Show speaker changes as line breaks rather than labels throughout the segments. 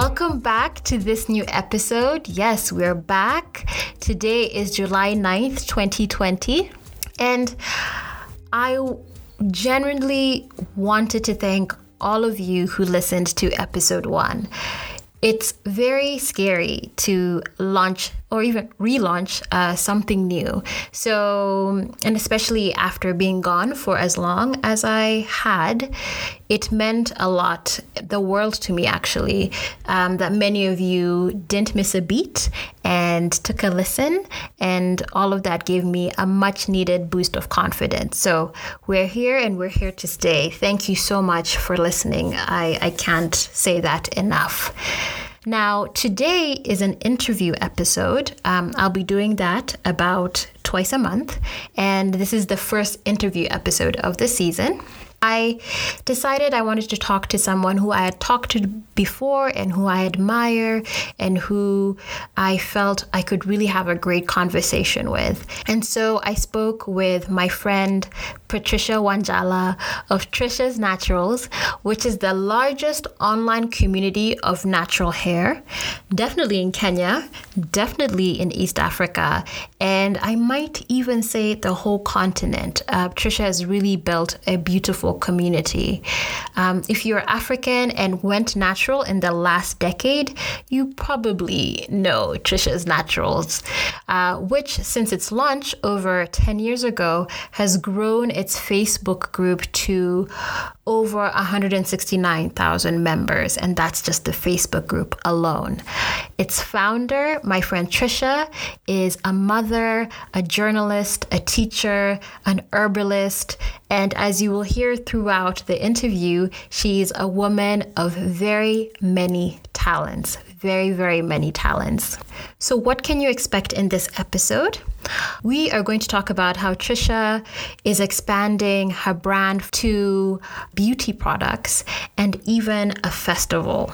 welcome back to this new episode. Yes, we're back. Today is July 9th, 2020. And I genuinely wanted to thank all of you who listened to episode one. It's very scary to launch or even relaunch uh, something new. So, and especially after being gone for as long as I had, it meant a lot, the world to me actually, um, that many of you didn't miss a beat and took a listen. And all of that gave me a much needed boost of confidence. So, we're here and we're here to stay. Thank you so much for listening. I, I can't say that enough. Now, today is an interview episode. Um, I'll be doing that about twice a month, and this is the first interview episode of the season. I decided I wanted to talk to someone who I had talked to before and who I admire and who I felt I could really have a great conversation with. And so I spoke with my friend Patricia Wanjala of Trisha's Naturals, which is the largest online community of natural hair, definitely in Kenya, definitely in East Africa, and I might even say the whole continent. Uh, Trisha has really built a beautiful community. Um, if you're African and went natural in the last decade, you probably know Trisha's Naturals, uh, which since its launch over 10 years ago has grown its Facebook group to over 169,000 members, and that's just the Facebook group alone. Its founder, my friend Trisha, is a mother, a journalist, a teacher, an herbalist, and as you will hear throughout the interview, she's a woman of very many talents, very, very many talents. So, what can you expect in this episode? We are going to talk about how Trisha is expanding her brand to beauty products and even a festival.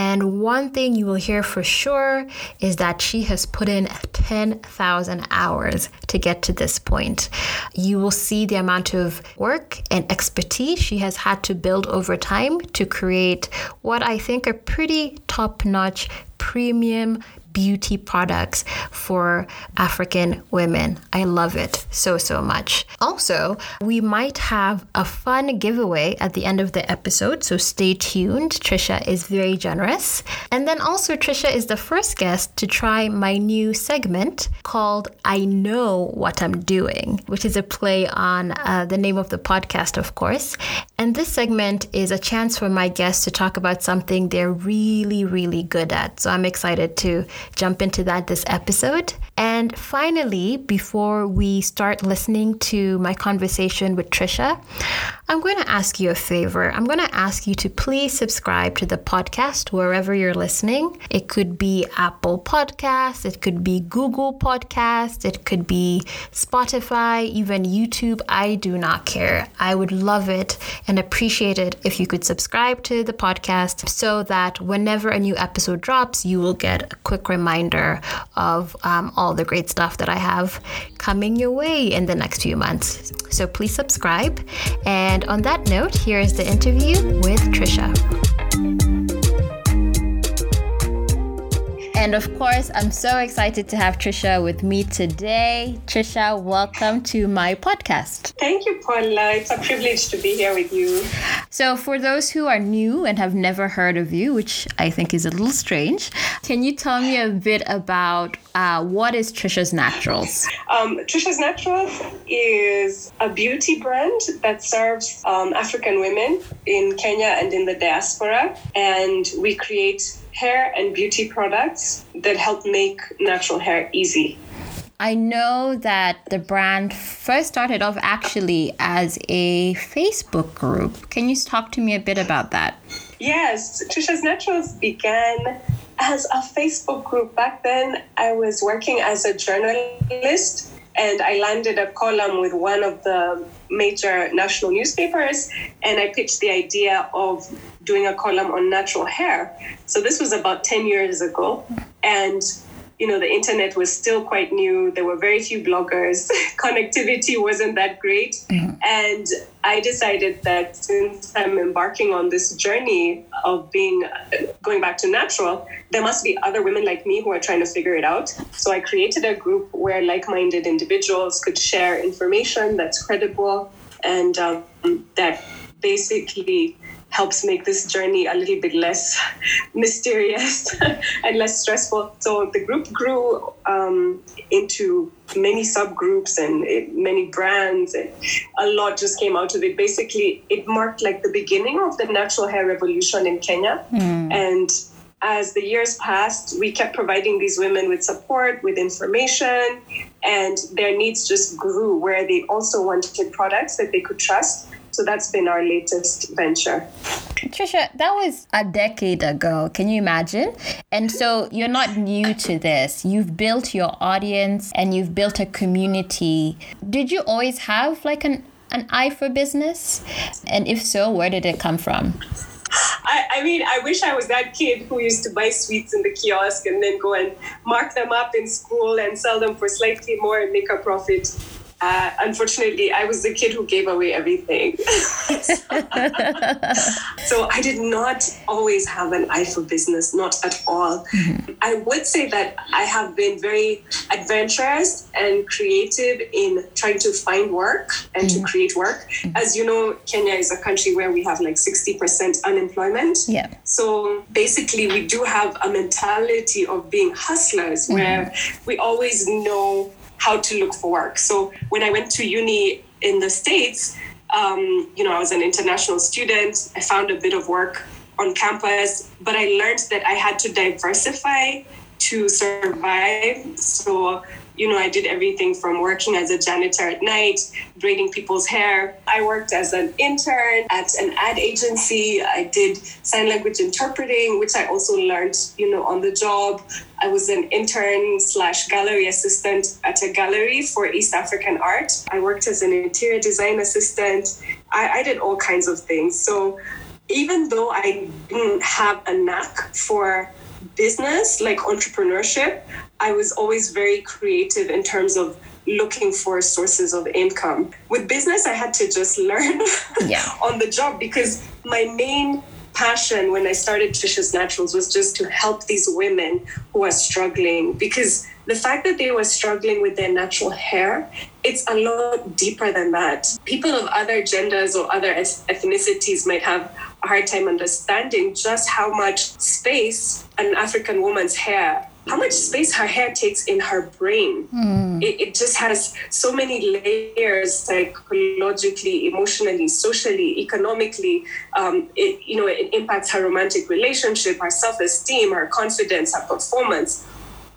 And one thing you will hear for sure is that she has put in 10,000 hours to get to this point. You will see the amount of work and expertise she has had to build over time to create what I think are pretty top notch premium beauty products for African women. I love it so, so much. Also, we might have a fun giveaway at the end of the episode, so stay tuned. Trisha is very generous. And then also, Trisha is the first guest to try my new segment called I Know What I'm Doing, which is a play on uh, the name of the podcast, of course. And this segment is a chance for my guests to talk about something they're really, really good at. So I'm excited to jump into that this episode. And finally, before we start listening to my conversation with Trisha, I'm going to ask you a favor. I'm going to ask you to please subscribe to the podcast wherever you're listening. It could be Apple Podcasts, it could be Google Podcasts, it could be Spotify, even YouTube. I do not care. I would love it and appreciate it if you could subscribe to the podcast so that whenever a new episode drops, you will get a quick reminder of um, all the great stuff that I have coming your way in the next few months. So please subscribe. And on that note, here is the interview with Trisha. And of course, I'm so excited to have Trisha with me today. Trisha, welcome to my podcast.
Thank you, Paula. It's a privilege to be here with you.
So, for those who are new and have never heard of you, which I think is a little strange, can you tell me a bit about uh, what is Trisha's Naturals?
Um, Trisha's Naturals is a beauty brand that serves um, African women in Kenya and in the diaspora. And we create hair and beauty products that help make natural hair easy.
I know that the brand first started off actually as a Facebook group. Can you talk to me a bit about that?
Yes, Trisha's Naturals began as a Facebook group. Back then, I was working as a journalist and I landed a column with one of the major national newspapers and I pitched the idea of doing a column on natural hair. So this was about 10 years ago. And you know, the internet was still quite new. There were very few bloggers. Connectivity wasn't that great. Mm-hmm. And I decided that since I'm embarking on this journey of being going back to natural, there must be other women like me who are trying to figure it out. So I created a group where like minded individuals could share information that's credible and um, that basically helps make this journey a little bit less mysterious and less stressful. So the group grew um, into many subgroups and it, many brands, and a lot just came out of it. Basically, it marked like the beginning of the natural hair revolution in Kenya. Mm. And as the years passed, we kept providing these women with support, with information, and their needs just grew where they also wanted products that they could trust so that's been our latest venture.
Trisha, that was a decade ago. Can you imagine? And so you're not new to this. You've built your audience and you've built a community. Did you always have like an, an eye for business? And if so, where did it come from?
I, I, mean, I wish I was that kid who used to buy sweets in the kiosk and then go and mark them up in school and sell them for slightly more and make a profit uh, unfortunately, I was the kid who gave away everything. so I did not always have an eye for business, not at all. Mm-hmm. I would say that I have been very adventurous and creative in trying to find work and mm-hmm. to create work. Mm-hmm. As you know, Kenya is a country where we have like 60% unemployment.
Yeah.
So basically, we do have a mentality of being hustlers where mm-hmm. we always know how to look for work. So when I went to uni in the States, um, you know, I was an international student. I found a bit of work on campus, but I learned that I had to diversify to survive. So you know, I did everything from working as a janitor at night, braiding people's hair. I worked as an intern at an ad agency. I did sign language interpreting, which I also learned, you know, on the job. I was an intern slash gallery assistant at a gallery for East African art. I worked as an interior design assistant. I, I did all kinds of things. So even though I didn't have a knack for business, like entrepreneurship, I was always very creative in terms of looking for sources of income. With business, I had to just learn yeah. on the job because my main passion when I started Trisha's Naturals was just to help these women who are struggling because the fact that they were struggling with their natural hair, it's a lot deeper than that. People of other genders or other ethnicities might have a hard time understanding just how much space an African woman's hair how much space her hair takes in her brain. Mm. It, it, just has so many layers psychologically, emotionally, socially, economically. Um, it, you know, it impacts her romantic relationship, her self-esteem, her confidence, her performance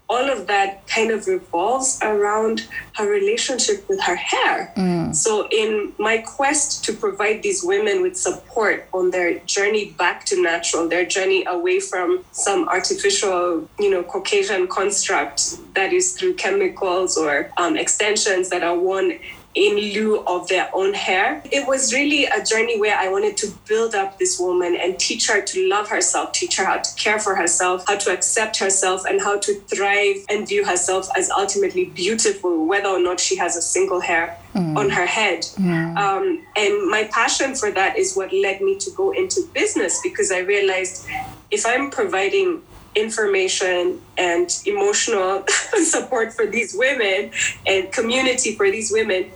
all of that kind of revolves around her relationship with her hair. Mm. So, in my quest to provide these women with support on their journey back to natural, their journey away from some artificial, you know, Caucasian construct that is through chemicals or um, extensions that are worn in lieu of their own hair. It was really a journey where I wanted to build up this woman and teach her to love herself, teach her how to care for herself, how to accept herself, and how to thrive and view herself as ultimately beautiful, whether or not she has a single hair mm. on her head. Mm. Um, and my passion for that is what led me to go into business because I realized if I'm providing information and emotional support for these women and community for these women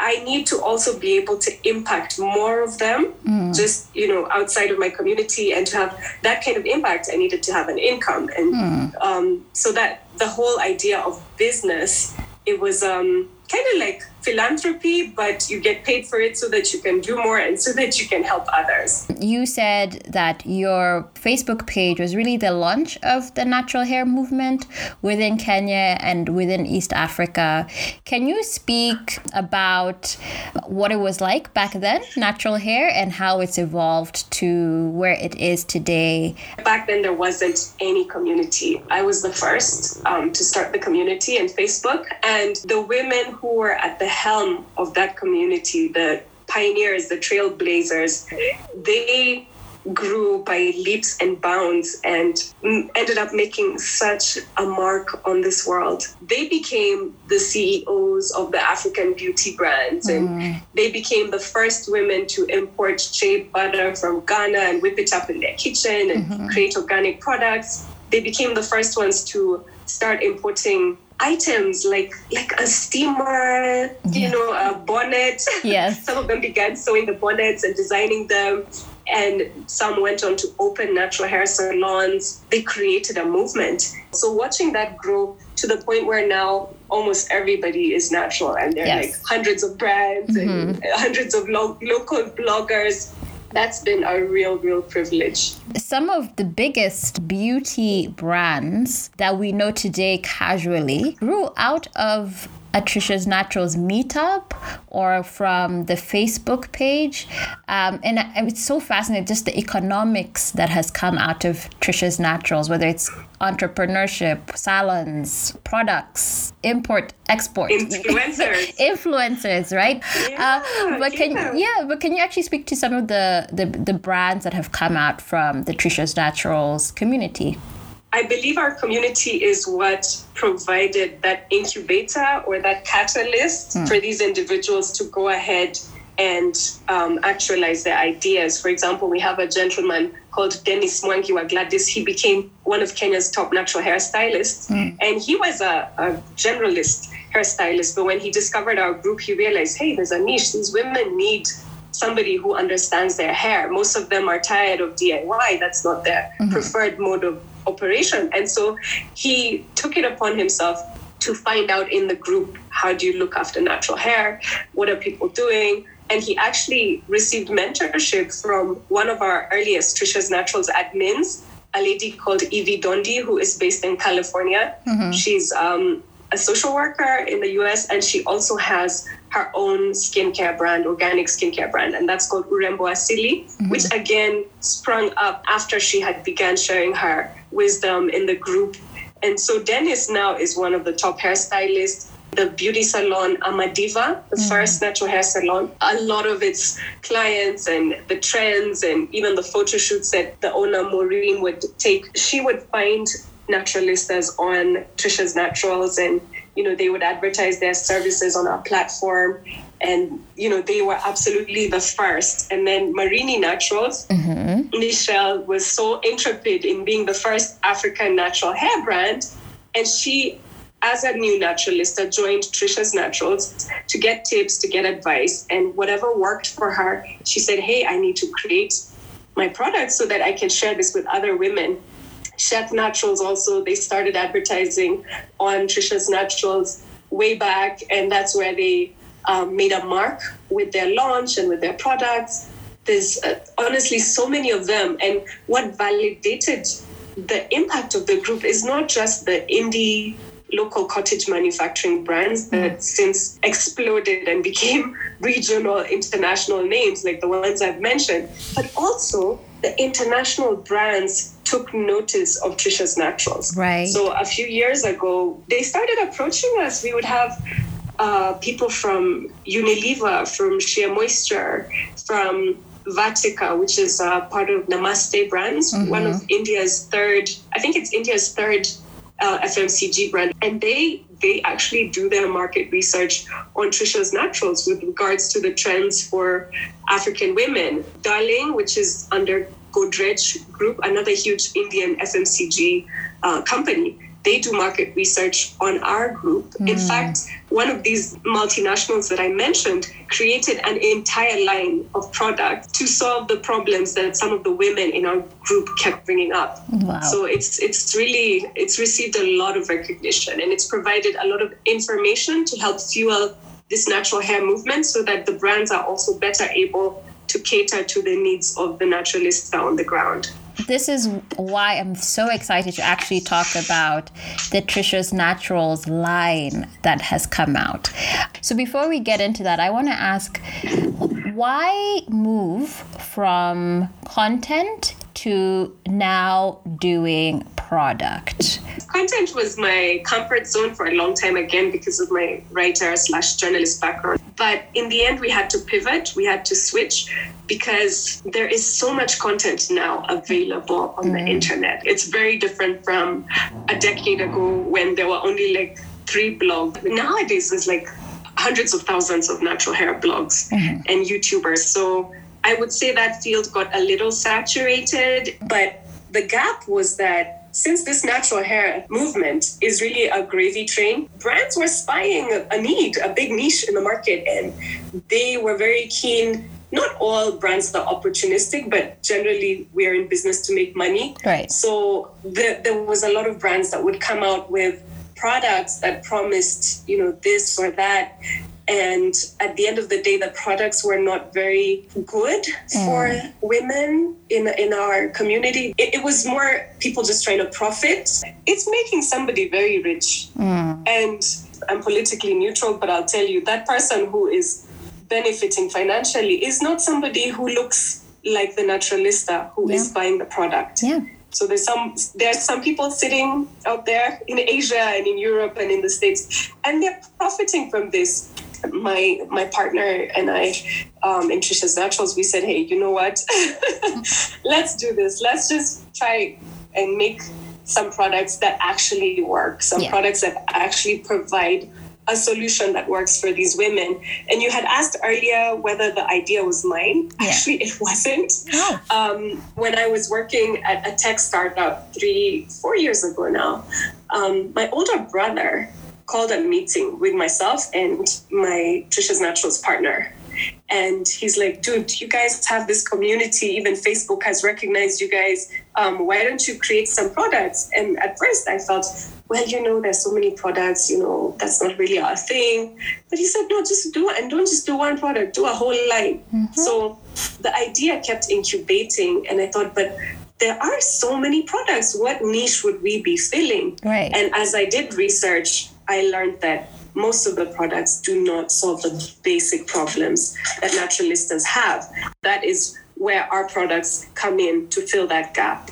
i need to also be able to impact more of them mm. just you know outside of my community and to have that kind of impact i needed to have an income and mm. um, so that the whole idea of business it was um, kind of like philanthropy, but you get paid for it so that you can do more and so that you can help others.
You said that your Facebook page was really the launch of the natural hair movement within Kenya and within East Africa. Can you speak about what it was like back then, natural hair, and how it's evolved to where it is today?
Back then, there wasn't any community. I was the first um, to start the community in Facebook, and the women who were at the helm of that community, the pioneers, the trailblazers, they grew by leaps and bounds and ended up making such a mark on this world. They became the CEOs of the African beauty brands and mm. they became the first women to import shea butter from Ghana and whip it up in their kitchen and mm-hmm. create organic products. They became the first ones to start importing items like like a steamer, yeah. you know, a bonnet.
Yes.
Some of them began sewing the bonnets and designing them. And some went on to open natural hair salons. They created a movement. So watching that grow to the point where now almost everybody is natural and there are yes. like hundreds of brands mm-hmm. and hundreds of lo- local bloggers that's been a real, real privilege.
Some of the biggest beauty brands that we know today casually grew out of a Trisha's Naturals meetup or from the Facebook page. Um, and it's so fascinating, just the economics that has come out of Trisha's Naturals, whether it's entrepreneurship, salons, products, import, export,
influencers,
influencers, right? Yeah, uh, but can yeah. yeah, but can you actually speak to some of the, the the brands that have come out from the Trisha's Naturals community?
I believe our community is what provided that incubator or that catalyst mm. for these individuals to go ahead and um, actualize their ideas. For example, we have a gentleman called Dennis Mwangi wa Gladys. He became one of Kenya's top natural hairstylists, mm. and he was a, a generalist hairstylist. But when he discovered our group, he realized, hey, there's a niche. These women need somebody who understands their hair. Most of them are tired of DIY. That's not their mm-hmm. preferred mode of operation. And so he took it upon himself to find out in the group how do you look after natural hair? What are people doing? And he actually received mentorship from one of our earliest Trisha's Naturals admins, a lady called Evie Dondi, who is based in California. Mm-hmm. She's um, a social worker in the US, and she also has her own skincare brand, organic skincare brand, and that's called Urembo Asili, mm-hmm. which again sprung up after she had began sharing her wisdom in the group. And so Dennis now is one of the top hairstylists. The beauty salon Amadiva, the mm-hmm. first natural hair salon, a lot of its clients and the trends and even the photo shoots that the owner Maureen would take, she would find naturalistas on Trisha's Naturals and you know they would advertise their services on our platform. And you know they were absolutely the first. And then marini naturals mm-hmm. michelle was so intrepid in being the first african natural hair brand. And she as a new naturalista joined trisha's naturals to get tips to get advice. And whatever worked for her she said hey i need to create my product so that i can share this with other women Chef Naturals also, they started advertising on Trisha's Naturals way back, and that's where they um, made a mark with their launch and with their products. There's uh, honestly so many of them, and what validated the impact of the group is not just the indie local cottage manufacturing brands that mm. since exploded and became regional international names like the ones I've mentioned, but also the international brands took notice of Trisha's Naturals.
Right.
So a few years ago, they started approaching us. We would have uh, people from Unilever, from Shea Moisture, from Vatika, which is uh, part of Namaste Brands, mm-hmm. one of India's third, I think it's India's third uh, FMCG brand. And they they actually do their market research on Trisha's Naturals with regards to the trends for African women. Darling, which is under Godrej Group, another huge Indian FMCG uh, company, they do market research on our group. Mm. In hmm. fact, one of these multinationals that I mentioned created an entire line of products to solve the problems that some of the women in our group kept bringing up. Wow. So it's it's really it's received a lot of recognition and it's provided a lot of information to help fuel this natural hair movement so that the brands are also better able to cater to the needs of the naturalists on the ground.
This is why I'm so excited to actually talk about the Trisha's Naturals line that has come out. So before we get into that, I want to ask why move from content to now doing product?
Content was my comfort zone for a long time again because of my writer slash journalist background. But in the end, we had to pivot, we had to switch because there is so much content now available on mm. the internet. It's very different from a decade ago when there were only like three blogs. Nowadays, there's like hundreds of thousands of natural hair blogs mm-hmm. and YouTubers. So I would say that field got a little saturated, but the gap was that since this natural hair movement is really a gravy train, brands were spying a need, a big niche in the market, and they were very keen. Not all brands are opportunistic, but generally we're in business to make money.
Right.
So the, there was a lot of brands that would come out with products that promised, you know, this or that, and at the end of the day the products were not very good mm. for women in in our community it, it, was more people just trying to profit it's making somebody very rich mm. and i'm politically neutral but i'll tell you that person who is benefiting financially is not somebody who looks like the naturalista who yeah. is buying the product
yeah
so there's some there's some people sitting out there in Asia and in Europe and in the States, and they're profiting from this my my partner and I um, in Trisha's Naturals, we said, hey, you know what? Let's do this. Let's just try and make some products that actually work, some yeah. products that actually provide a solution that works for these women. And you had asked earlier whether the idea was mine. Yeah. Actually, it wasn't. Oh. Um, when I was working at a tech startup three, four years ago now, um, my older brother called a meeting with myself and my Trisha's Naturals partner. And he's like, dude, you guys have this community. Even Facebook has recognized you guys. Um, why don't you create some products? And at first I thought, well, you know, there's so many products, you know, that's not really our thing. But he said, no, just do it. And don't just do one product, do a whole line. Mm-hmm. So the idea kept incubating. And I thought, but there are so many products. What niche would we be filling?
Right.
And as I did research, I learned that most of the products do not solve the basic problems that naturalistas have. That is where our products come in to fill that gap.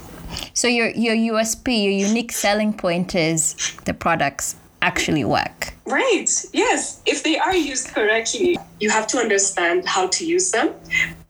So your your USP, your unique selling point is the products actually work.
Right. Yes. If they are used correctly, you have to understand how to use them.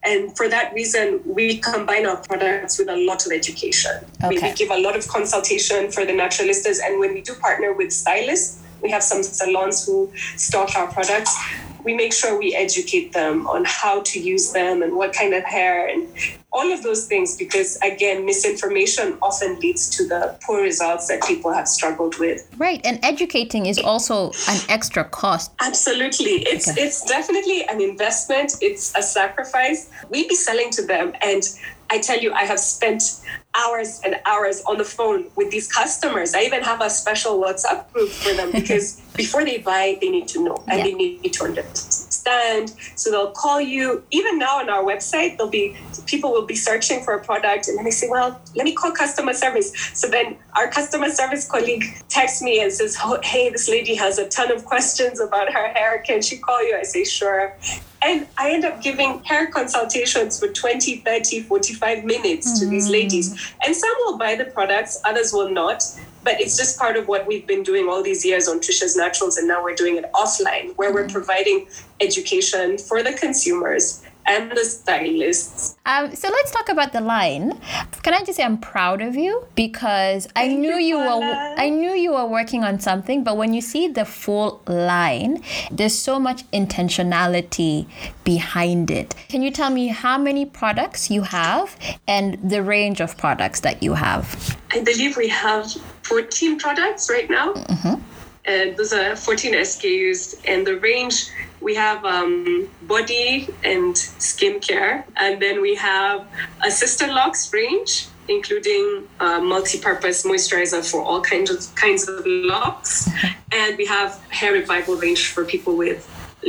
And for that reason, we combine our products with a lot of education. Okay. We, we give a lot of consultation for the naturalistas. And when we do partner with stylists, we have some salons who stock our products. We make sure we educate them on how to use them and what kind of hair and all of those things because again misinformation often leads to the poor results that people have struggled with.
Right and educating is also an extra cost.
Absolutely. It's okay. it's definitely an investment. It's a sacrifice. We be selling to them and I tell you, I have spent hours and hours on the phone with these customers. I even have a special WhatsApp group for them because before they buy, they need to know and yeah. they need to understand. So they'll call you. Even now on our website, there'll be people will be searching for a product and then they say, Well, let me call customer service. So then our customer service colleague texts me and says, oh, Hey, this lady has a ton of questions about her hair. Can she call you? I say, Sure. And I end up giving hair consultations for 20, 30, 45 minutes mm-hmm. to these ladies. And some will buy the products, others will not. But it's just part of what we've been doing all these years on Trisha's Naturals. And now we're doing it offline, where we're providing education for the consumers and the stylists.
Um, so let's talk about the line. Can I just say I'm proud of you because I knew you, you were I knew you were working on something, but when you see the full line, there's so much intentionality behind it. Can you tell me how many products you have and the range of products that you have?
I believe we have 14 products right now. Mm-hmm. And those are 14 SKUs, and the range we have um, body and skincare, and then we have a Sister Locks range, including a multi-purpose moisturizer for all kinds of kinds of locks, and we have hair revival range for people with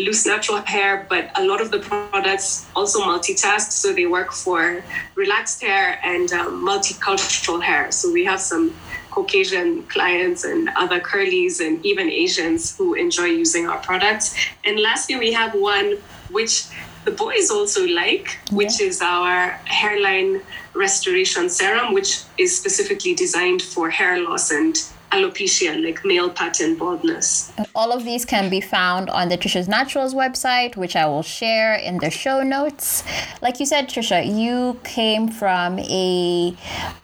loose natural hair, but a lot of the products also multitask, so they work for relaxed hair and um, multicultural hair. So we have some Caucasian clients and other curlies and even Asians who enjoy using our products. And lastly, we have one which the boys also like, which is our hairline restoration serum, which is specifically designed for hair loss and alopecia, like male pattern baldness.
All of these can be found on the Trisha's Naturals website, which I will share in the show notes. Like you said, Trisha, you came from a,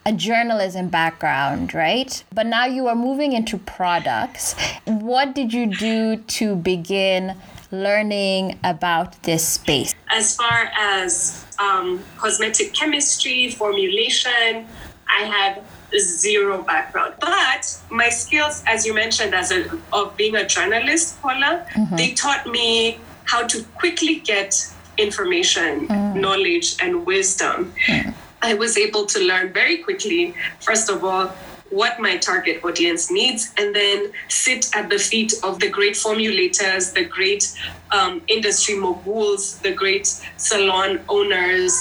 a journalism background, right? But now you are moving into products. What did you do to begin learning about this space?
As far as um, cosmetic chemistry, formulation, I had zero background. But my skills, as you mentioned, as a of being a journalist, Paula, mm-hmm. they taught me how to quickly get information, mm. knowledge, and wisdom. Mm. I was able to learn very quickly, first of all, what my target audience needs, and then sit at the feet of the great formulators, the great um, industry moguls, the great salon owners,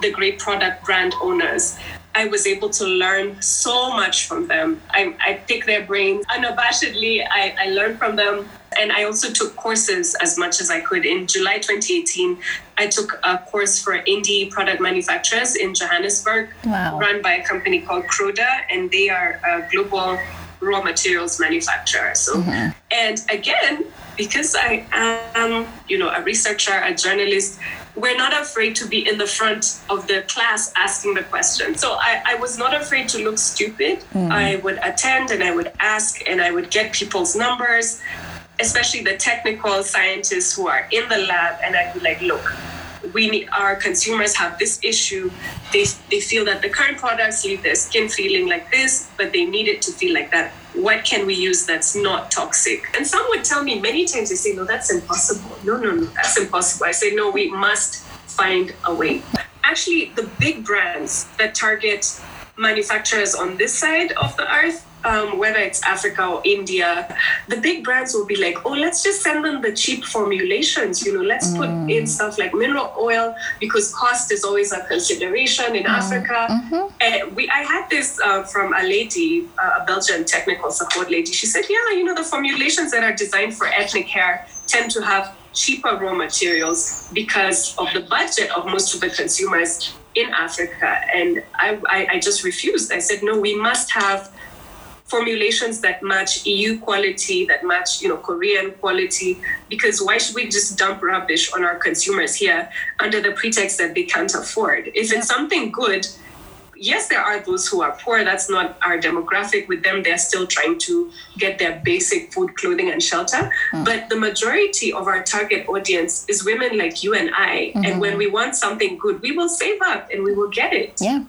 the great product brand owners. I was able to learn so much from them. I, I pick their brains unabashedly. I, I learned from them. And I also took courses as much as I could. In July 2018, I took a course for indie product manufacturers in Johannesburg, wow. run by a company called Croda, and they are a global raw materials manufacturer. So, mm-hmm. and again, because I am, you know, a researcher, a journalist, we're not afraid to be in the front of the class asking the question. So I, I was not afraid to look stupid. Mm. I would attend and I would ask and I would get people's numbers, especially the technical scientists who are in the lab. And I'd be like, look, we need, our consumers have this issue. They, they feel that the current products leave their skin feeling like this, but they need it to feel like that. What can we use that's not toxic? And some would tell me many times, they say, no, that's impossible. No, no, no, that's impossible. I say, no, we must find a way. Actually, the big brands that target manufacturers on this side of the earth um, whether it's Africa or India, the big brands will be like, oh, let's just send them the cheap formulations. You know, let's mm. put in stuff like mineral oil because cost is always a consideration in mm. Africa. Mm-hmm. And we, I had this uh, from a lady, uh, a Belgian technical support lady. She said, yeah, you know, the formulations that are designed for ethnic hair tend to have cheaper raw materials because of the budget of most of the consumers in Africa. And I, I, I just refused. I said, no, we must have formulations that match EU quality, that match, you know, Korean quality, because why should we just dump rubbish on our consumers here under the pretext that they can't afford? If yeah. it's something good, yes, there are those who are poor. That's not our demographic. With them, they're still trying to get their basic food, clothing, and shelter. Mm. But the majority of our target audience is women like you and I. Mm-hmm. And when we want something good, we will save up and we will get it.
Yeah.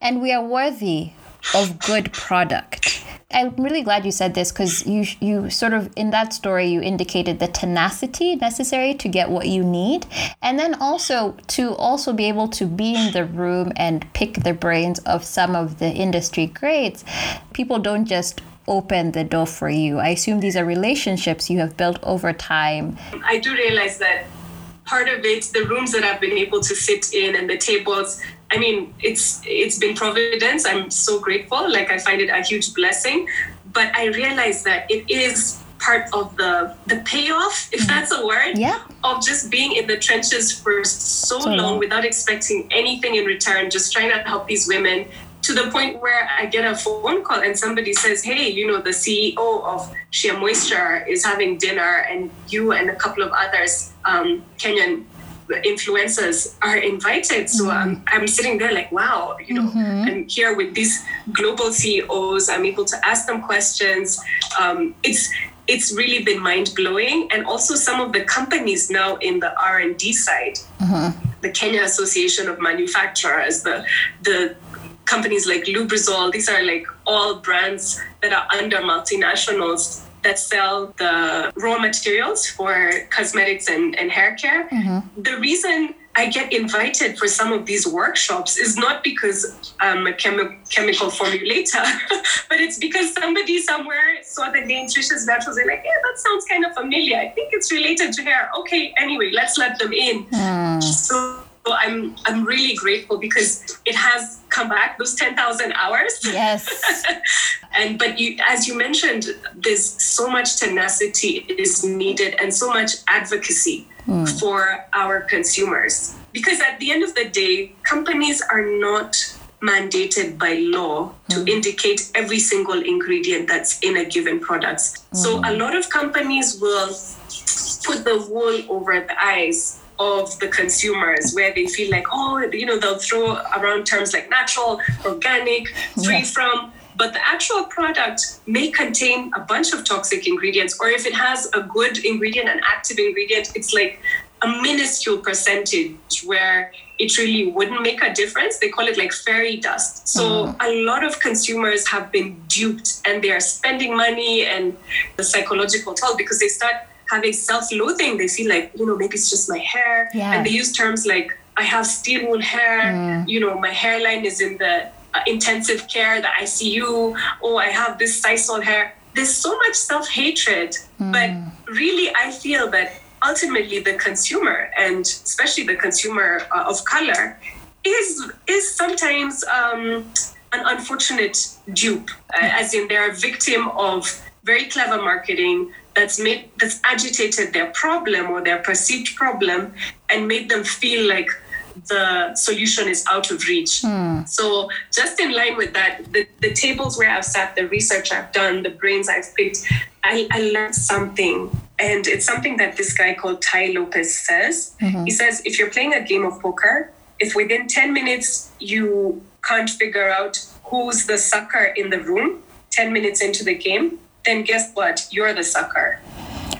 And we are worthy of good product. I'm really glad you said this because you you sort of in that story you indicated the tenacity necessary to get what you need, and then also to also be able to be in the room and pick the brains of some of the industry greats. People don't just open the door for you. I assume these are relationships you have built over time.
I do realize that part of it, the rooms that I've been able to sit in and the tables, I mean, it's it's been providence. I'm so grateful. Like I find it a huge blessing. But I realize that it is part of the the payoff, if mm-hmm. that's a word,
yeah.
of just being in the trenches for so, so long, long without expecting anything in return, just trying to help these women to the point where I get a phone call and somebody says, Hey, you know, the CEO of Shea Moisture is having dinner, and you and a couple of others, um, Kenyan influencers are invited. So mm-hmm. I'm sitting there like, wow, you know, mm-hmm. I'm here with these global CEOs. I'm able to ask them questions. Um, it's it's really been mind blowing, and also some of the companies now in the R and D side, mm-hmm. the Kenya Association of Manufacturers, the the companies like Lubrizol. These are like all brands that are under multinationals that sell the raw materials for cosmetics and, and hair care. Mm-hmm. The reason I get invited for some of these workshops is not because I'm a chemi- chemical formulator, but it's because somebody somewhere saw the name Trisha's Naturals. They're like, yeah, that sounds kind of familiar. I think it's related to hair. Okay, anyway, let's let them in. Mm. So I I'm I'm really grateful because it has come back those ten thousand hours.
Yes.
and but you, as you mentioned, there's so much tenacity is needed and so much advocacy mm. for our consumers because at the end of the day, companies are not mandated by law to mm. indicate every single ingredient that's in a given product. Mm. So a lot of companies will put the wool over the eyes of the consumers where they feel like, oh, you know, they'll throw around terms like natural, organic, free yeah. from. But the actual product may contain a bunch of toxic ingredients, or if it has a good ingredient, an active ingredient, it's like a minuscule percentage where it really wouldn't make a difference. They call it like fairy dust. So mm. a lot of consumers have been duped and they are spending money and the psychological toll because they start having self-loathing. They feel like, you know, maybe it's just my hair. Yeah. And they use terms like, I have steel wool hair, mm. you know, my hairline is in the uh, intensive care, the ICU, oh, I have this sisal hair. There's so much self-hatred. Mm. But really, I feel that ultimately the consumer and especially the consumer uh, of color is is sometimes um, an unfortunate dupe uh, as in they're a victim of very clever marketing that's made that's agitated their problem or their perceived problem and made them feel like the solution is out of reach. Mm. So, just in line with that, the, the tables where I've sat, the research I've done, the brains I've picked, I, I learned something. And it's something that this guy called Tai Lopez says. Mm-hmm. He says if you're playing a game of poker, if within 10 minutes you can't figure out who's the sucker in the room, 10 minutes into the game, then guess what? You're the sucker.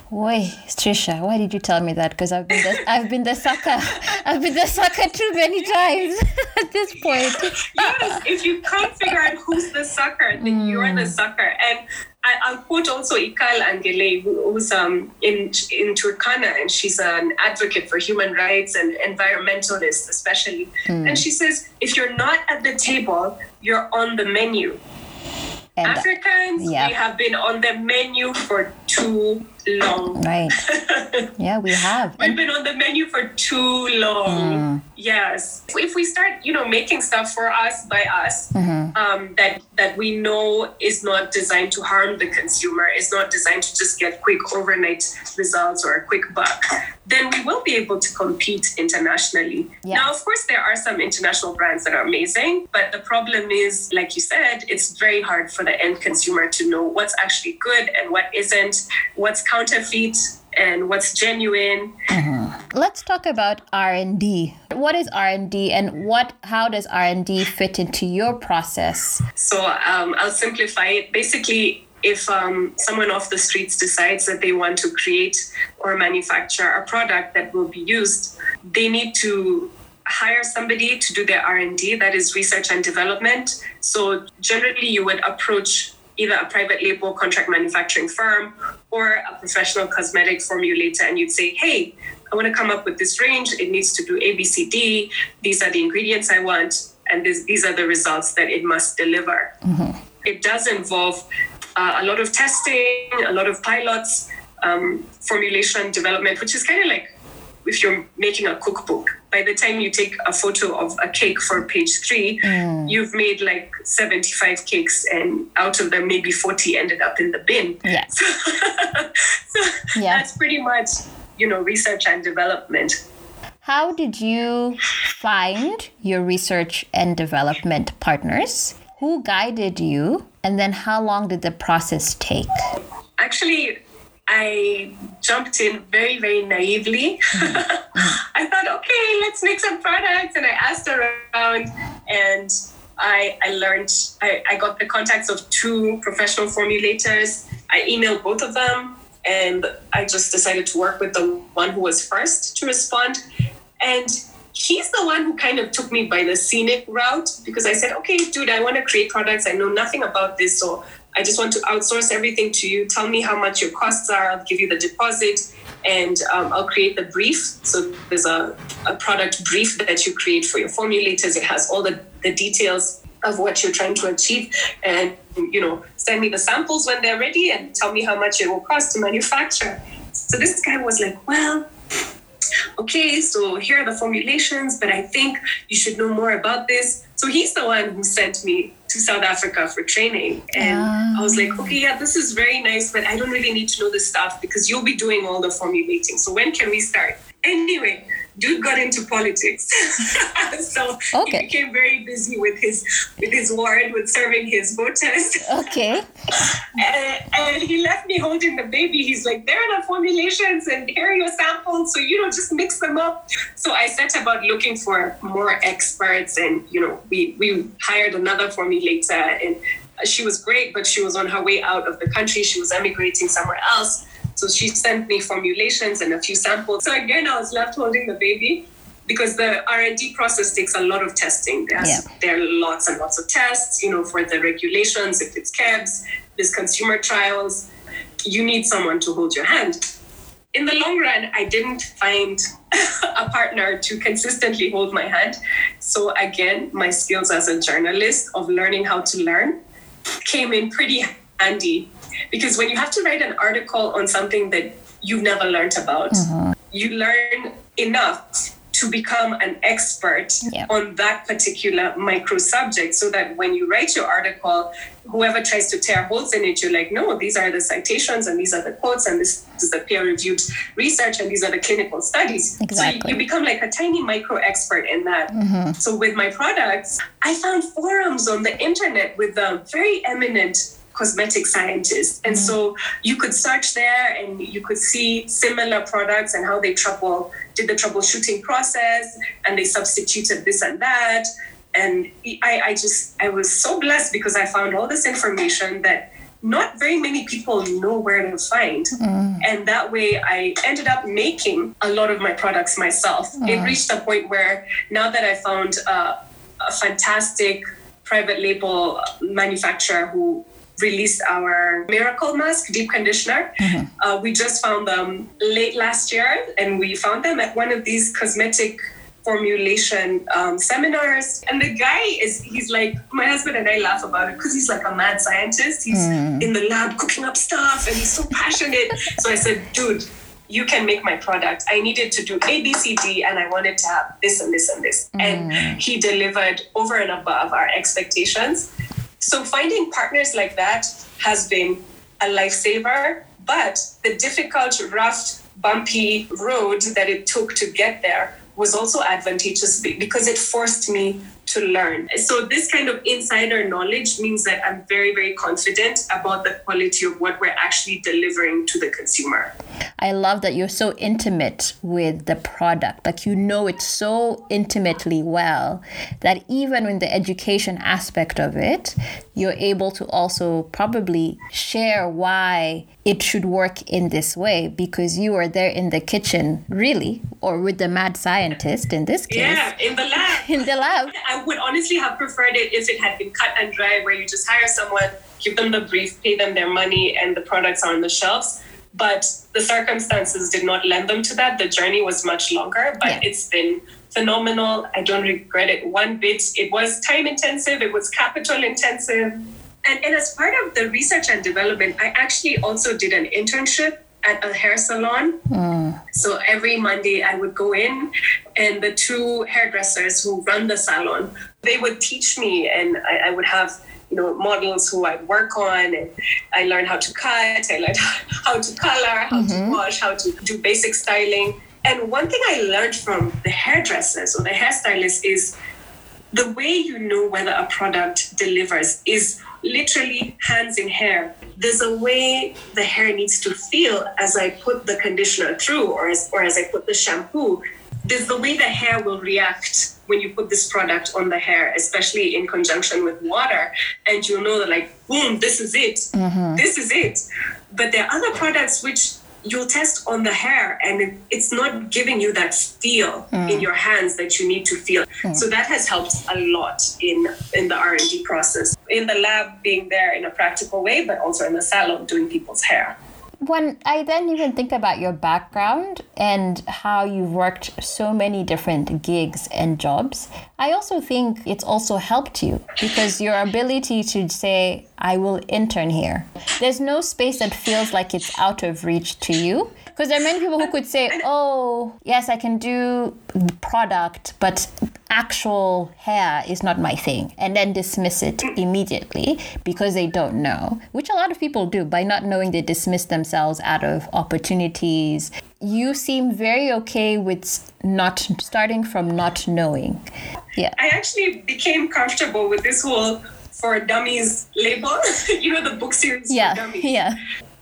Why, Trisha, why did you tell me that? Because I've been the, I've been the sucker. I've been the sucker too many times at this point.
yes, if you can't figure out who's the sucker, then mm. you're the sucker. And I, will quote also Ikal Angelei, who's um, in in Turkana, and she's an advocate for human rights and environmentalists, especially. Mm. And she says, if you're not at the table, you're on the menu. And Africans, yeah. we have been on the menu for too long.
Right. yeah, we have.
We've been on the menu for too long. Mm. Yes. If we start, you know, making stuff for us by us mm-hmm. um, that that we know is not designed to harm the consumer, is not designed to just get quick overnight results or a quick buck, then we will be able to compete internationally. Yeah. Now, of course, there are some international brands that are amazing, but the problem is, like you said, it's very hard for the end consumer to know what's actually good and what isn't, what's counterfeit and what's genuine.
Mm-hmm. Let's talk about R&D. What is R&D and what how does R&D fit into your process?
So um, I'll simplify it. Basically, if um, someone off the streets decides that they want to create or manufacture a product that will be used, they need to hire somebody to do their r&d that is research and development so generally you would approach either a private label contract manufacturing firm or a professional cosmetic formulator and you'd say, hey, I want to come up with this range. It needs to do ABCD. These are the ingredients I want, and this, these are the results that it must deliver. Mm-hmm. It does involve uh, a lot of testing, a lot of pilots, um, formulation development, which is kind of like if you're making a cookbook by the time you take a photo of a cake for page three, mm. you've made like 75 cakes, and out of them, maybe 40 ended up in the bin.
Yeah.
So, so yeah. that's pretty much, you know, research and development.
How did you find your research and development partners? Who guided you? And then how long did the process take?
Actually, I jumped in very, very naively. I thought, okay, let's make some products. And I asked around and I, I learned, I, I got the contacts of two professional formulators. I emailed both of them and I just decided to work with the one who was first to respond. And he's the one who kind of took me by the scenic route because I said, okay, dude, I want to create products. I know nothing about this. So I just want to outsource everything to you. Tell me how much your costs are. I'll give you the deposit and um, I'll create the brief. So there's a, a product brief that you create for your formulators. It has all the, the details of what you're trying to achieve and you know send me the samples when they're ready and tell me how much it will cost to manufacture so this guy was like well okay, so here are the formulations, but I think you should know more about this. So he's the one who sent me to South Africa for training. And I was like, okay, yeah, this is very nice, but I don't really need to know this stuff because you'll be doing all the formulating. So when can we start? Anyway, dude got into politics. so okay. he became very busy with his with his ward, with serving his voters.
Okay.
and, and, he left me holding the baby. He's like, there are the formulations and here are your samples. So, you know, just mix them up. So I set about looking for more experts and, you know, we, we hired another formulator and she was great, but she was on her way out of the country. She was emigrating somewhere else. So she sent me formulations and a few samples. So again, I was left holding the baby because the R&D process takes a lot of testing. There's, yeah. There are lots and lots of tests, you know, for the regulations, if it's KEBS, there's consumer trials. You need someone to hold your hand. In the long run, I didn't find a partner to consistently hold my hand. So again, my skills as a journalist of learning how to learn came in pretty handy because when you have to write an article on something that you've never learned about, mm-hmm. you learn enough to become an expert on that particular micro subject so that when you write your article, whoever tries to tear holes in it, you're like, no, these are the citations and these are the quotes and this is the peer reviewed research and these are the clinical studies. Exactly. So you become like a tiny micro expert in that. Mm-hmm. So with my products, I found forums on the internet with the very eminent cosmetic scientists. And so you could search there and you could see similar products and how they trouble did the troubleshooting process and they substituted this and that. And I, I just I was so blessed because I found all this information that not very many people know where to find. Mm. And that way I ended up making a lot of my products myself. Mm. It reached a point where now that I found uh, a fantastic private label manufacturer who released our Miracle Mask Deep Conditioner. Mm-hmm. Uh, we just found them late last year, and we found them at one of these cosmetic formulation um, seminars. And the guy is, he's like, my husband and I laugh about it because he's like a mad scientist. He's mm. in the lab cooking up stuff and he's so passionate. so I said, dude, you can make my product. I needed to do A, B, C, D, and I wanted to have this and this and this. Mm. And he delivered over and above our expectations. So finding partners like that has been a lifesaver, but the difficult, rough, bumpy road that it took to get there was also advantageous because it forced me to learn. So this kind of insider knowledge means that I'm very, very confident about the quality of what we're actually delivering to the consumer.
I love that you're so intimate with the product. Like you know it so intimately well that even in the education aspect of it, you're able to also probably share why it should work in this way because you are there in the kitchen, really, or with the mad scientist in this case.
Yeah, in the lab.
in the lab.
I would honestly have preferred it if it had been cut and dry, where you just hire someone, give them the brief, pay them their money, and the products are on the shelves. But the circumstances did not lend them to that. The journey was much longer, but yeah. it's been phenomenal. I don't regret it one bit. It was time intensive, it was capital intensive and, and as part of the research and development, I actually also did an internship at a hair salon. Mm. So every Monday I would go in and the two hairdressers who run the salon, they would teach me and I, I would have you know models who I work on and I learned how to cut, I learned how to color, how mm-hmm. to wash, how to do basic styling. And one thing I learned from the hairdressers or the hairstylists is the way you know whether a product delivers is literally hands in hair. There's a way the hair needs to feel as I put the conditioner through or as, or as I put the shampoo. There's the way the hair will react when you put this product on the hair, especially in conjunction with water. And you'll know that, like, boom, this is it. Mm-hmm. This is it. But there are other products which you'll test on the hair and it's not giving you that feel mm. in your hands that you need to feel mm. so that has helped a lot in in the r&d process in the lab being there in a practical way but also in the salon doing people's hair
when I then even think about your background and how you've worked so many different gigs and jobs, I also think it's also helped you because your ability to say, I will intern here. There's no space that feels like it's out of reach to you. Because there are many people who could say, oh, yes, I can do product, but actual hair is not my thing, and then dismiss it mm. immediately because they don't know, which a lot of people do. By not knowing, they dismiss themselves out of opportunities. You seem very okay with not starting from not knowing. Yeah.
I actually became comfortable with this whole for dummies label. you know the book series
yeah,
for dummies.
Yeah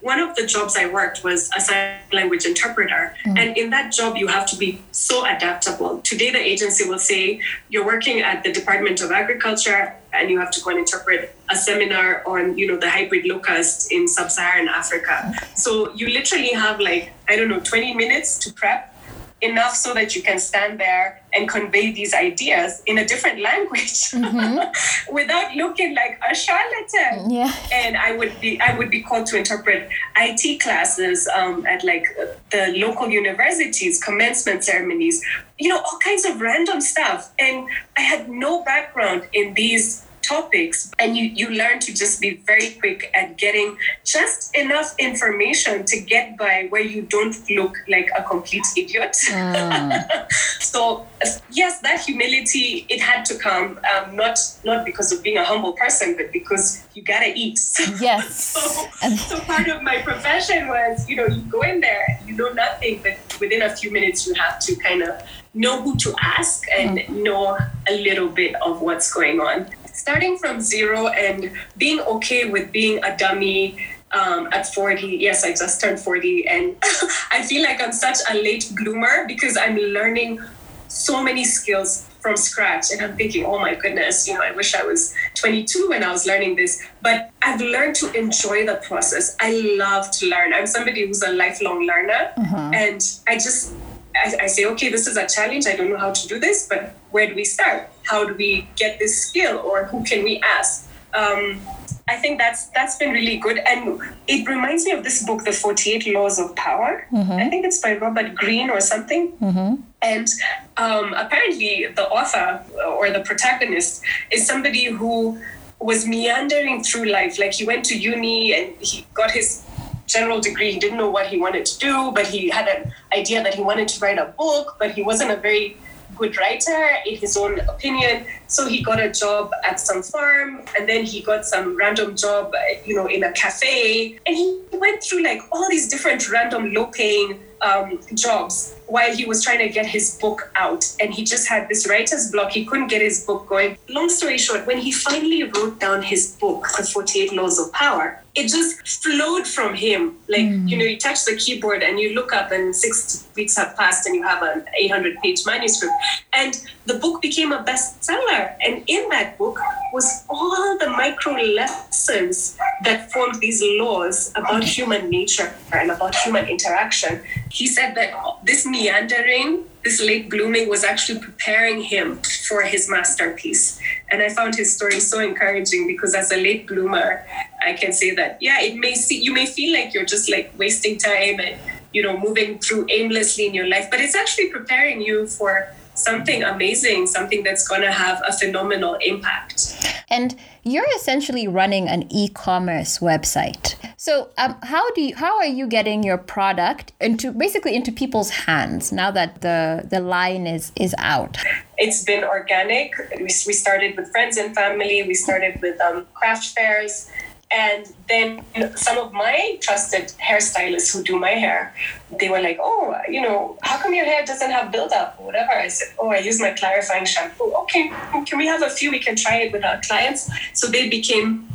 one of the jobs I worked was a sign language interpreter. Mm. And in that job, you have to be so adaptable. Today, the agency will say you're working at the Department of Agriculture and you have to go and interpret a seminar on, you know, the hybrid locust in sub-Saharan Africa. So you literally have like, I don't know, 20 minutes to prep enough so that you can stand there and convey these ideas in a different language mm-hmm. without looking like a charlatan.
Yeah.
And I would be I would be called to interpret IT classes um, at like the local universities, commencement ceremonies, you know, all kinds of random stuff. And I had no background in these topics and you, you learn to just be very quick at getting just enough information to get by where you don't look like a complete idiot mm. so yes that humility it had to come um, not not because of being a humble person but because you gotta eat
yes
so, so part of my profession was you know you go in there you know nothing but within a few minutes you have to kind of know who to ask and mm. know a little bit of what's going on starting from zero and being okay with being a dummy um, at 40. Yes, I just turned 40, and I feel like I'm such a late bloomer because I'm learning so many skills from scratch. And I'm thinking, oh my goodness, you know, I wish I was 22 when I was learning this. But I've learned to enjoy the process. I love to learn. I'm somebody who's a lifelong learner, mm-hmm. and I just I, I, say, okay, this is a challenge. I don't know how to do this, but where do we start? How do we get this skill, or who can we ask? Um, I think that's that's been really good, and it reminds me of this book, The Forty Eight Laws of Power. Mm-hmm. I think it's by Robert Greene or something. Mm-hmm. And um, apparently, the author or the protagonist is somebody who was meandering through life. Like he went to uni and he got his general degree. He didn't know what he wanted to do, but he had an idea that he wanted to write a book, but he wasn't a very good writer in his own opinion. So he got a job at some farm and then he got some random job, you know, in a cafe. And he went through like all these different random low paying um, jobs while he was trying to get his book out. And he just had this writer's block. He couldn't get his book going. Long story short, when he finally wrote down his book, The 48 Laws of Power, it just flowed from him. Like, mm. you know, you touch the keyboard and you look up, and six weeks have passed and you have an 800 page manuscript. And the book became a bestseller. And in that book was all the micro lessons that formed these laws about human nature and about human interaction. He said that this meandering, this late blooming was actually preparing him for his masterpiece. And I found his story so encouraging because as a late bloomer, I can say that, yeah, it may see, you may feel like you're just like wasting time and, you know, moving through aimlessly in your life, but it's actually preparing you for something amazing, something that's going to have a phenomenal impact.
And you're essentially running an e-commerce website. So, um, how do you, how are you getting your product into basically into people's hands now that the the line is is out?
It's been organic. We, we started with friends and family. We started with um, craft fairs and then some of my trusted hairstylists who do my hair, they were like, oh, you know, how come your hair doesn't have buildup or whatever? I said, oh, I use my clarifying shampoo. Okay, can we have a few? We can try it with our clients. So they became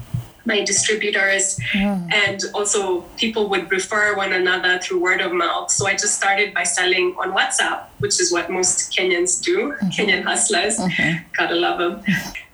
my distributors mm. and also people would refer one another through word of mouth so i just started by selling on whatsapp which is what most kenyans do mm-hmm. kenyan hustlers mm-hmm. gotta love them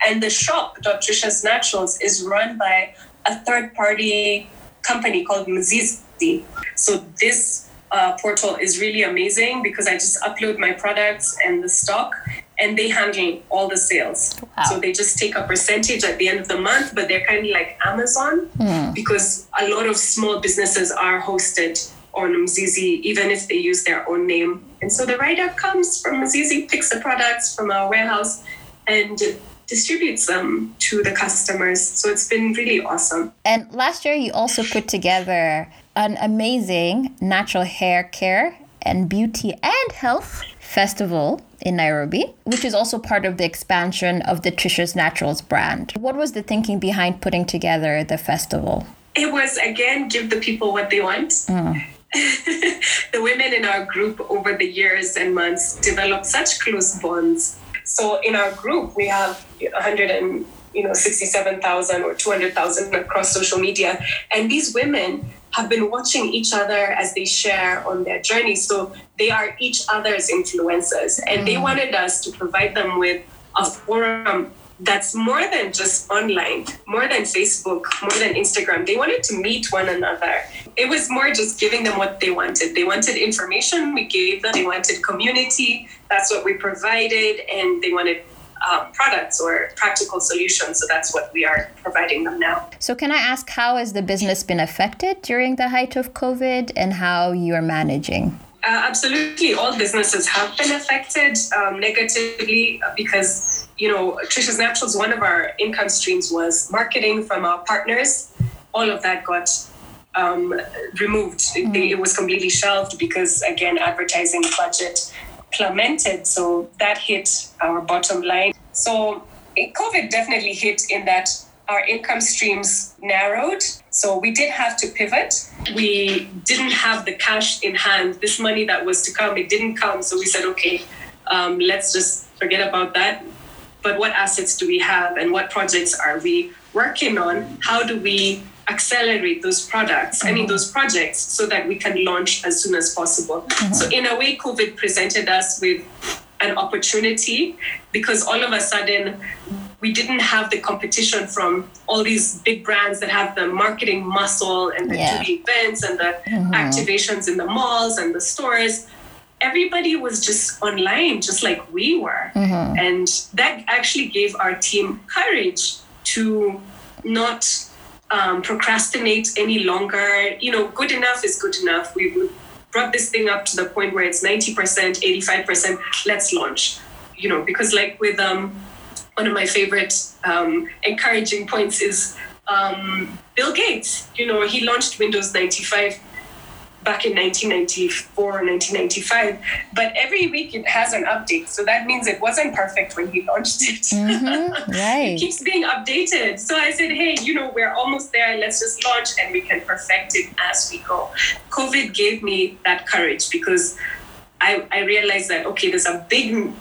and the shop Trisha's naturals is run by a third party company called Mzizi. So this uh, portal is really amazing because I just upload my products and the stock, and they handle all the sales.
Wow.
So they just take a percentage at the end of the month, but they're kind of like Amazon hmm. because a lot of small businesses are hosted on Mzizi, even if they use their own name. And so the writer comes from Mzizi, picks the products from our warehouse, and distributes them to the customers. So it's been really awesome.
And last year, you also put together an amazing natural hair care and beauty and health festival in Nairobi, which is also part of the expansion of the Trisha's Naturals brand. What was the thinking behind putting together the festival?
It was again give the people what they want. Hmm. the women in our group over the years and months developed such close bonds. So in our group, we have 100 and you know 67,000 or 200,000 across social media, and these women have been watching each other as they share on their journey. So they are each other's influencers, and they mm. wanted us to provide them with a forum that's more than just online, more than Facebook, more than Instagram. They wanted to meet one another. It was more just giving them what they wanted. They wanted information, we gave them. They wanted community, that's what we provided. And they wanted um, products or practical solutions. So that's what we are providing them now.
So, can I ask how has the business been affected during the height of COVID and how you're managing?
Uh, absolutely, all businesses have been affected um, negatively because you know Trisha's Naturals. One of our income streams was marketing from our partners. All of that got um, removed. It, it was completely shelved because again, advertising budget plummeted. So that hit our bottom line. So COVID definitely hit in that our income streams narrowed. So we did have to pivot. We didn't have the cash in hand. This money that was to come, it didn't come. So we said, okay, um, let's just forget about that. But what assets do we have and what projects are we working on? How do we accelerate those products, I mean, mm-hmm. those projects, so that we can launch as soon as possible? Mm-hmm. So, in a way, COVID presented us with an opportunity because all of a sudden we didn't have the competition from all these big brands that have the marketing muscle and the
Yeah.
events and the mm-hmm. activations in the malls and the stores. Everybody was just online just like we were. And that actually gave our team courage to not um, procrastinate any longer. You know good enough is good enough. We we brought this thing up to the point where it's 90% 85% let's launch. You know because like with um, one of my favorite um, encouraging points is um, bill gates. You know he launched windows 95 back in 1994 or 1995 but every week it has an update. So that means it wasn't perfect when he launched it. Mm-hmm.
Right.
it keeps being updated. So i said hey you know we're almost there. Let's just launch and we can perfect it as we go. Covid gave me that courage because i, I realized that okay there's a big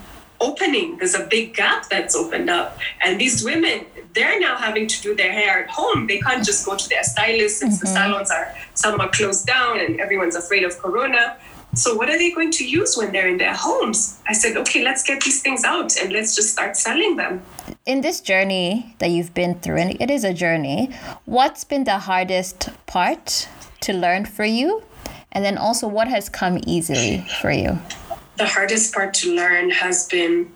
opening. There's a big gap that's opened up. And these women they're now having to do their hair at home. They can't just go to their stylist since the mm-hmm. salons are some are closed down and everyone's afraid of corona. So what are they going to use when they're in their homes? I said okay let's get these things out and let's just start selling them.
In this journey that you've been through, and it is a journey, what's been the hardest part to learn for you? And then also, what has come easily for you?
the hardest part to learn has been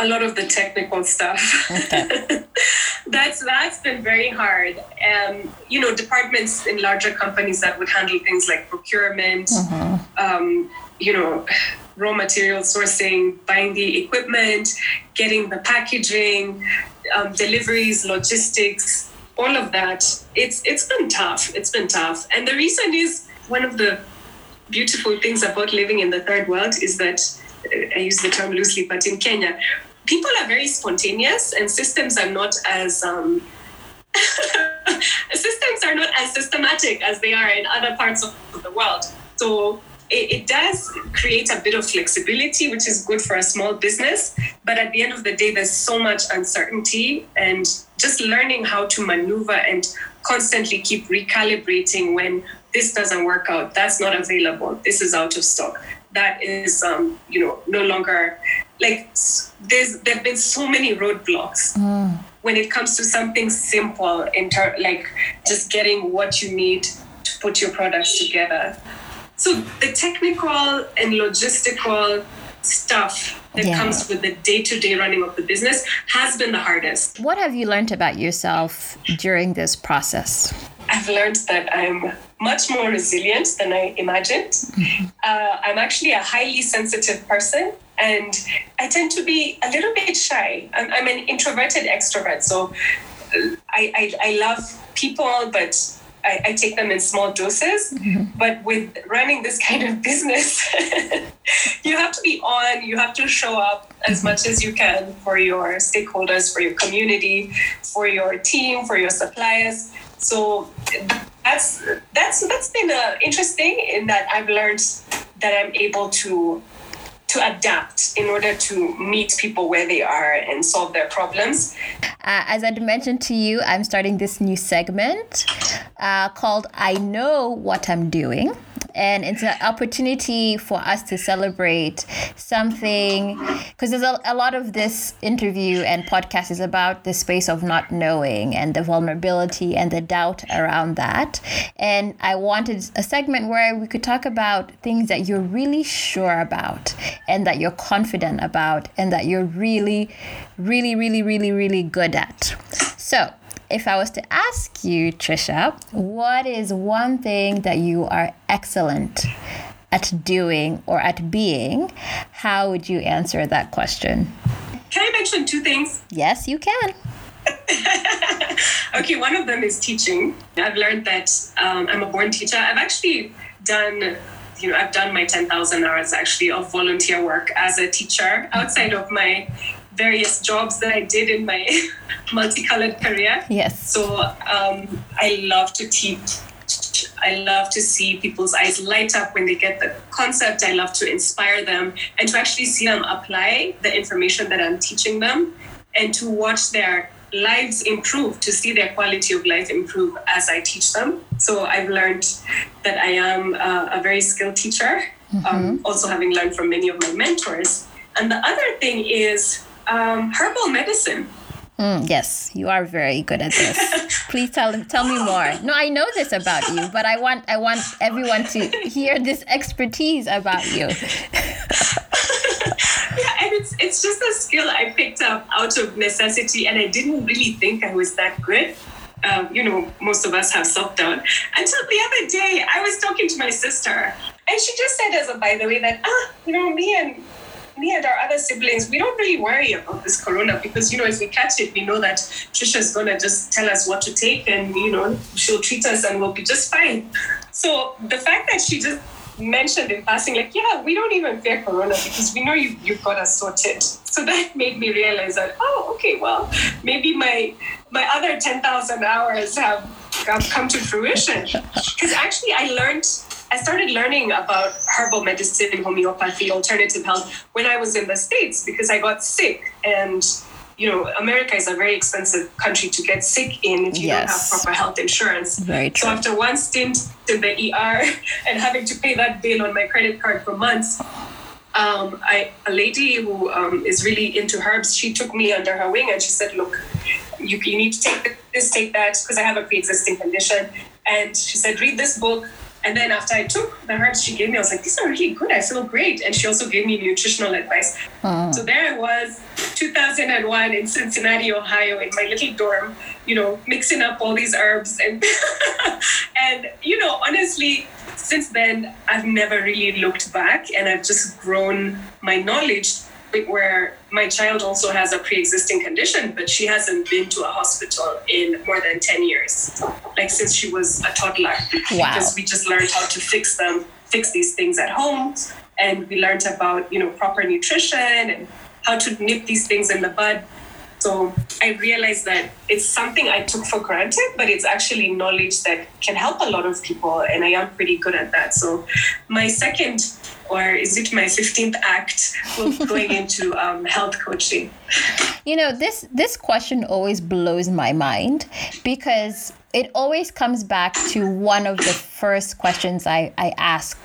a lot of the technical stuff. Okay. that's that's been very hard. Um, you know, departments in larger companies that would handle things like procurement, um, you know, raw material sourcing, buying the equipment, getting the packaging, um, deliveries, logistics, all of that. It's it's been tough. It's been tough, and the reason is one of the beautiful things about living in the third world is that uh, I use the term loosely, but in Kenya, people are very spontaneous and systems are not as um, systems are not as systematic as they are in other parts of the world. So it, it does create a bit of flexibility, which is good for a small business. But at the end of the day, there's so much uncertainty and just learning how to maneuver and constantly keep recalibrating when this doesn't work out. That's not available. This is out of stock. That is, um, you know, no longer like there's there've been so many roadblocks when it comes to something simple in ter- like just getting what you need to put your products together. So the technical and logistical stuff that
Yeah.
comes with the day-to-day running of the business has been the hardest.
What have you learned about yourself during this process?
I've learned that I'm much more resilient than I imagined. Uh, I'm actually a highly sensitive person, and I tend to be a little bit shy. I'm, I'm an introverted extrovert, so uh, I, I, I love people, but I, I take them in small doses. But with running this kind of business, you have to be on, you have to show up as much as you can for your stakeholders, for your community, for your team, for your suppliers. So that's that's that's been uh, interesting in that I've learned that I'm able to to adapt in order to meet people where they are and solve their problems.
Uh, as I mentioned to you, I'm starting this new segment uh, called I Know What I'm Doing. And it's an opportunity for us to celebrate something because there's a, a lot of this interview and podcast is about the space of not knowing and the vulnerability and the doubt around that. And I wanted a segment where we could talk about things that you're really sure about and that you're confident about and that you're really, really, really, really, really good at. So, if I was to ask you, Trisha, what is one thing that you are excellent at doing or at being, how would you answer that question?
Can I mention two things?
Yes, you can.
Okay, one of them is teaching. I've learned that um, I'm a born teacher. I've actually done, you know, I've done my 10,000 hours actually of volunteer work as a teacher outside of my various jobs that I did in my multicolored career.
Yes.
So um, I love to teach. I love to see people's eyes light up when they get the concept. I love to inspire them and to actually see them apply the information that I'm teaching them and to watch their lives improve, to see their quality of life improve as I teach them. So I've learned that I am a, a very skilled teacher, um, also having learned from many of my mentors. And the other thing is um, herbal medicine.
Mm, yes, you are very good at this. Please tell tell me more. No, I know this about you, but I want I want everyone to hear this expertise about you.
Yeah, and it's it's just a skill I picked up out of necessity, and I didn't really think I was that good. Um, you know, most of us have self doubt. Until the other day, I was talking to my sister, and she just said, as a by the way, that ah, you know, me and me and our other siblings, we don't really worry about this corona because you know, if we catch it, we know that Trisha's gonna just tell us what to take, and you know, she'll treat us, and we'll be just fine. So the fact that she just mentioned in passing, like, yeah, we don't even fear corona because we know you you've got us sorted. So that made me realize that, oh, okay, well, maybe my my other ten thousand hours have, have come to fruition. Because actually, I learned. I started learning about herbal medicine, homeopathy, alternative health when I was in the States because I got sick. And, you know, America is a very expensive country to get sick in if you don't have proper health insurance.
Very true.
So after one stint in the ER and having to pay that bill on my credit card for months, um, I, a lady who um, is really into herbs, she took me under her wing and she said, "Look, you, you need to take this, take that, because I have a pre-existing condition." And she said, "Read this book." And then after I took the herbs she gave me, I was like, "These are really good. I feel great." And she also gave me nutritional advice. Ah. So there I was, 2001 in Cincinnati, Ohio, in my little dorm, you know, mixing up all these herbs and and you know, honestly, since then I've never really looked back, and I've just grown my knowledge. Where my child also has a pre-existing condition, but she hasn't been to a hospital in more than ten years, like since she was a toddler.
Wow.
Because we just learned how to fix them, fix these things at home, and we learned about you know proper nutrition and how to nip these things in the bud. So I realized that it's something I took for granted, but it's actually knowledge that can help a lot of people, and I am pretty good at that. So my second, or is it my fifteenth act, of going into um, health coaching.
You know, this this question always blows my mind because it always comes back to one of the first questions I, I ask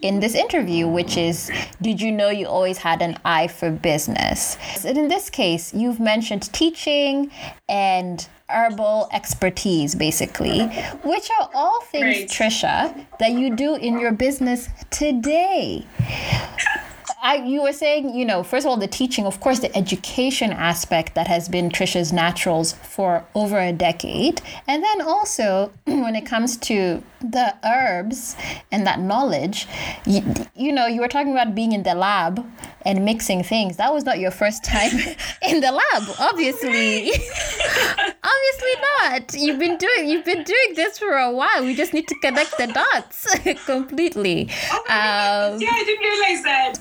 in this interview, which is Did you know you always had an eye for business? And in this case, you've mentioned teaching and herbal expertise, basically, which are all things. Trisha, that you do in your business today. I, you were saying, you know, first of all, the teaching, of course, the education aspect that has been Trisha's Naturals for over a decade. And then also, when it comes to the herbs and that knowledge, you, you know, you were talking about being in the lab and mixing things. That was not your first time in the lab, obviously. obviously not. You've been doing you've been doing this for a while. We just need to connect the dots completely.
Oh um, yeah, I didn't realize that.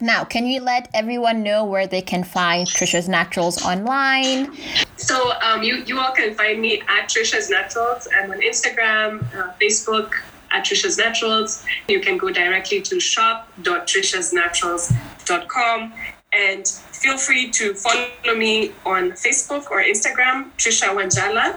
Now, can you let everyone know where they can find Trisha's Naturals online?
So, um, you, you all can find me at Trisha's Naturals. I'm on Instagram, uh, Facebook, at Trisha's Naturals. You can go directly to shop.trishasnaturals.com and feel free to follow me on Facebook or Instagram, Trisha Wanjala.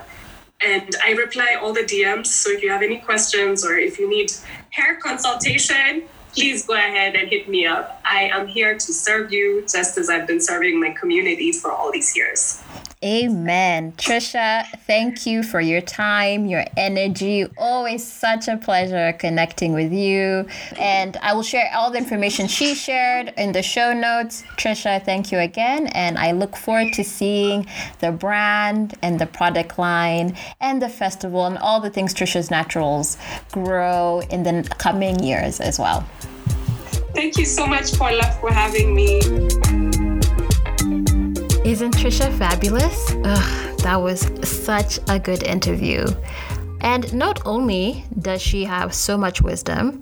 And I reply all the DMs. So if you have any questions or if you need hair consultation, please go ahead and hit me up. I am here to serve you just as I've been serving my community for all these years.
Amen. Trisha, thank you for your time, your energy. Always such a pleasure connecting with you. And I will share all the information she shared in the show notes. Trisha, thank you again. And I look forward to seeing the brand and the product line and the festival and all the things Trisha's Naturals grow in the coming years as well.
Thank you so much, Paula, for having me.
Isn't Trisha fabulous? Ugh, that was such a good interview. And not only does she have so much wisdom,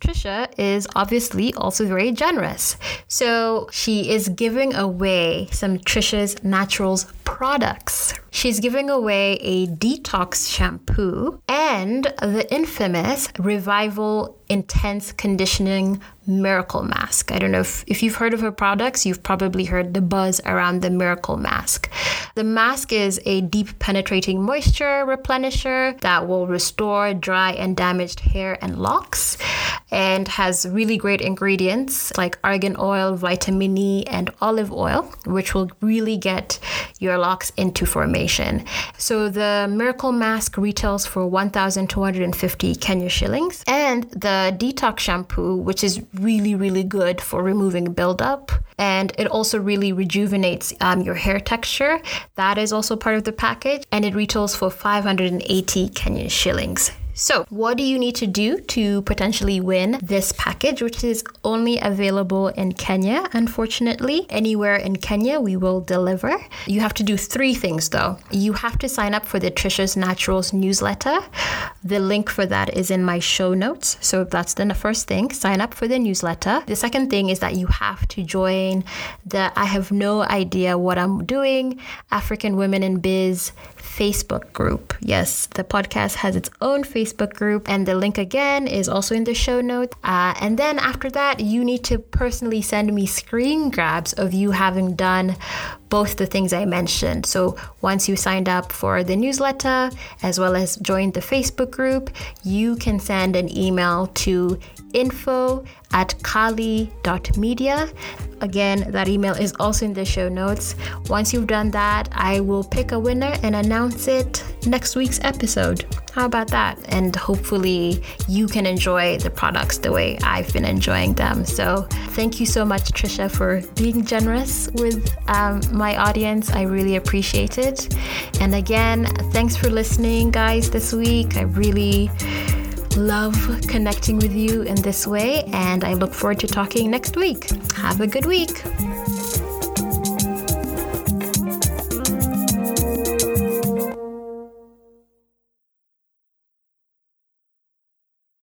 Trisha is obviously also very generous. So she is giving away some Trisha's Naturals products. She's giving away a detox shampoo and the infamous Revival Intense Conditioning Miracle Mask. I don't know if, if you've heard of her products, you've probably heard the buzz around the Miracle Mask. The mask is a deep penetrating moisture replenisher that will restore dry and damaged hair and locks and has really great ingredients like argan oil, vitamin E, and olive oil, which will really get your locks into formation. So the Miracle Mask retails for 1,250 Kenya shillings, and the Detox Shampoo, which is really, really good for removing buildup. And it also really rejuvenates um, your hair texture. That is also part of the package. And it retails for 580 Kenyan shillings. So, what do you need to do to potentially win this package, which is only available in Kenya, unfortunately? Anywhere in Kenya, we will deliver. You have to do three things though. You have to sign up for the Trisha's Naturals newsletter. The link for that is in my show notes. So, that's the first thing sign up for the newsletter. The second thing is that you have to join the I have no idea what I'm doing African Women in Biz Facebook group. Yes, the podcast has its own Facebook group, and the link again is also in the show notes. Uh, and then after that, you need to personally send me screen grabs of you having done both the things I mentioned. So once you signed up for the newsletter as well as joined the Facebook group, you can send an email to info at kali.media. Again, that email is also in the show notes. Once you've done that, I will pick a winner and announce it next week's episode. How about that? And hopefully, you can enjoy the products the way I've been enjoying them. So, thank you so much, Trisha, for being generous with um, my audience. I really appreciate it. And again, thanks for listening, guys, this week. I really love connecting with you in this way, and I look forward to talking next week. Have a good week.